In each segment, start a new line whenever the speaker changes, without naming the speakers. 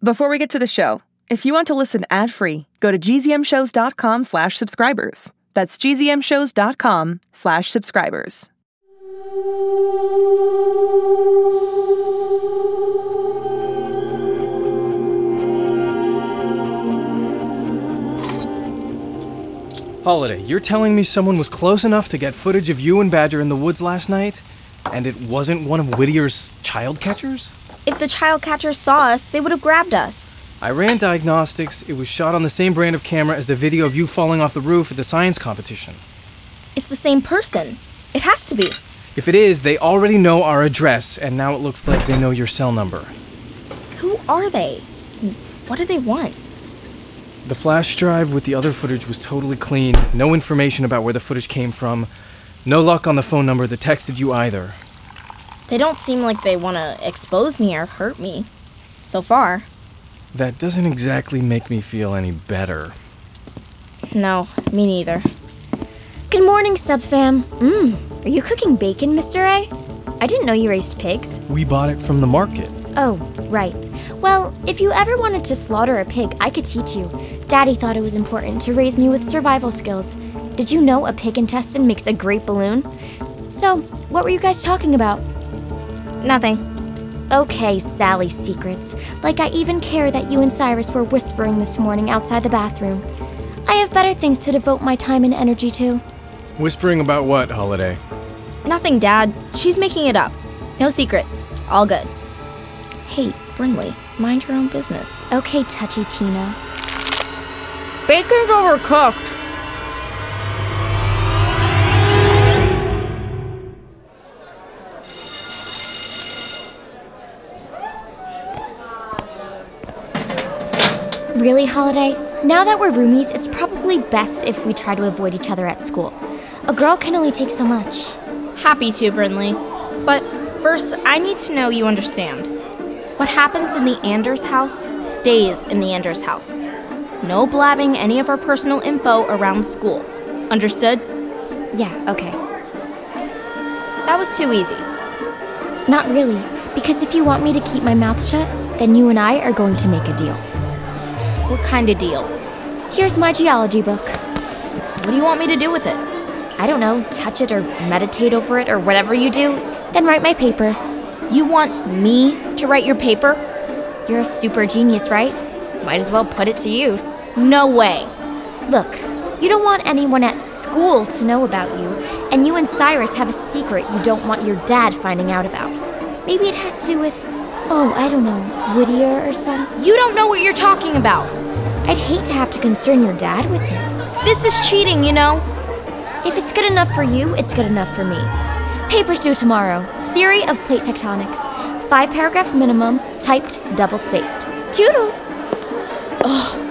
Before we get to the show, if you want to listen ad-free, go to gzmshows.com slash subscribers. That's gzmshows.com slash subscribers.
Holiday, you're telling me someone was close enough to get footage of you and Badger in the woods last night? And it wasn't one of Whittier's child catchers?
If the child catchers saw us, they would have grabbed us.
I ran diagnostics. It was shot on the same brand of camera as the video of you falling off the roof at the science competition.
It's the same person. It has to be.
If it is, they already know our address, and now it looks like they know your cell number.
Who are they? What do they want?
The flash drive with the other footage was totally clean. No information about where the footage came from. No luck on the phone number that texted you either.
They don't seem like they want to expose me or hurt me. So far.
That doesn't exactly make me feel any better.
No, me neither.
Good morning, subfam. Mmm, are you cooking bacon, Mr. A? I didn't know you raised pigs.
We bought it from the market.
Oh, right. Well, if you ever wanted to slaughter a pig, I could teach you. Daddy thought it was important to raise me with survival skills. Did you know a pig intestine makes a great balloon? So, what were you guys talking about?
Nothing.
Okay, Sally Secrets. Like I even care that you and Cyrus were whispering this morning outside the bathroom. I have better things to devote my time and energy to.
Whispering about what, Holiday?
Nothing, Dad. She's making it up. No secrets. All good. Hey, Brynleigh, mind your own business.
Okay, touchy Tina.
Bacon's overcooked.
Really, Holiday? Now that we're roomies, it's probably best if we try to avoid each other at school. A girl can only take so much.
Happy to, Brynleigh. But first, I need to know you understand. What happens in the Anders house stays in the Anders house. No blabbing any of our personal info around school. Understood?
Yeah, okay.
That was too easy.
Not really, because if you want me to keep my mouth shut, then you and I are going to make a deal.
What kind of deal?
Here's my geology book.
What do you want me to do with it?
I don't know, touch it or meditate over it or whatever you do, then write my paper.
You want me to write your paper?
You're a super genius, right? Might as well put it to use.
No way.
Look, you don't want anyone at school to know about you, and you and Cyrus have a secret you don't want your dad finding out about. Maybe it has to do with, oh, I don't know, Whittier or something.
You don't know what you're talking about.
I'd hate to have to concern your dad with this.
This is cheating, you know?
If it's good enough for you, it's good enough for me. Papers due tomorrow. Theory of plate tectonics. Five paragraph minimum, typed, double spaced. Toodles! Oh.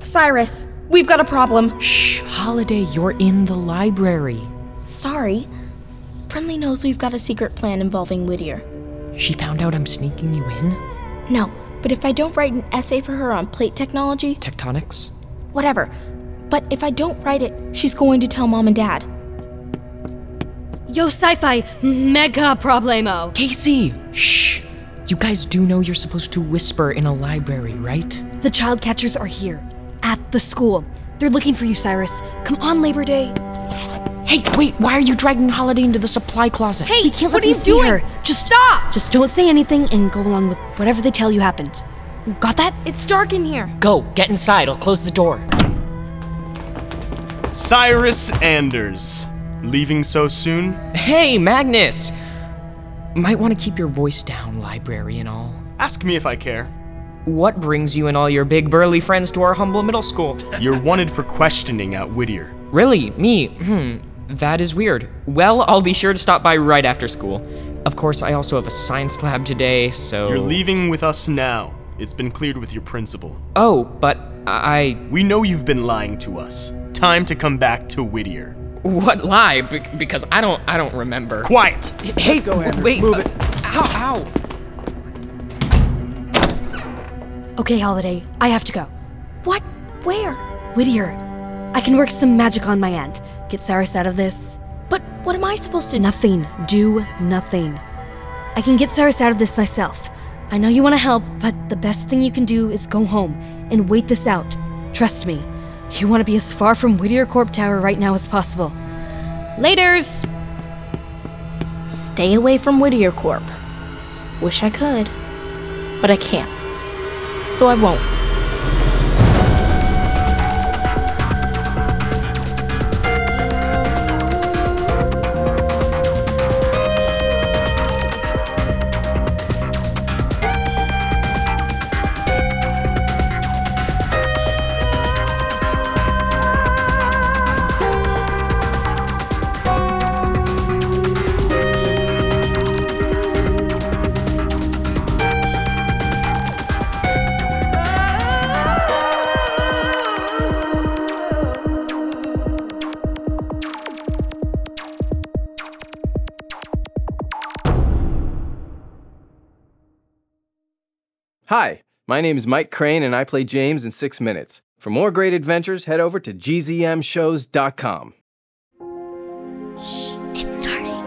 Cyrus, we've got a problem.
Shh, Holiday, you're in the library.
Sorry. Brynleigh knows we've got a secret plan involving Whittier.
She found out I'm sneaking you in?
No, but if I don't write an essay for her on plate technology,
Tectonics?
whatever. But if I don't write it, she's going to tell mom and dad.
Yo, sci fi, mega problemo.
Casey! Shh! You guys do know you're supposed to whisper in a library, right?
The child catchers are here, at the school. They're looking for you, Cyrus. Come on, Labor Day.
Hey, wait, why are you dragging Holiday into the supply closet?
Hey,
They can't
what are you doing?
her. Just
stop!
Just don't say anything and go along with whatever they tell you happened. Got that?
It's dark in here.
Go, get inside, I'll close the door.
Cyrus Anders. Leaving so soon?
Hey, Magnus! Might want to keep your voice down, library and all.
Ask me if I care.
What brings you and all your big burly friends to our humble middle school?
You're wanted for questioning at Whittier.
Really? Me? Hmm. That is weird. Well, I'll be sure to stop by right after school. Of course, I also have a science lab today, so.
You're leaving with us now. It's been cleared with your principal.
Oh, but I.
We know you've been lying to us. Time to come back to Whittier.
What lie? Be- because I don't. I don't remember.
Quiet!
Hey, wait. Move uh, it. Ow! Ow!
Okay, Holiday, I have to go.
What? Where?
Whittier, I can work some magic on my end. Get Cyrus out of this.
But What am I supposed to do?
Nothing. Do nothing. I can get Cyrus out of this myself. I know you want to help, but the best thing you can do is go home and wait this out. Trust me. You want to be as far from Whittier Corp Tower right now as possible. Laters!
Stay away from Whittier Corp. Wish I could, but I can't. So I won't.
Hi, my name is Mike Crane and I play James in 6 Minutes. For more great adventures, head over to gzmshows.com.
Shh, It's starting.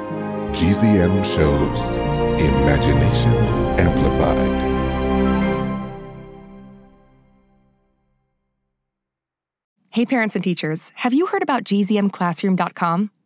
GZM shows Imagination Amplified.
Hey, parents and teachers, have you heard about gzmclassroom.com?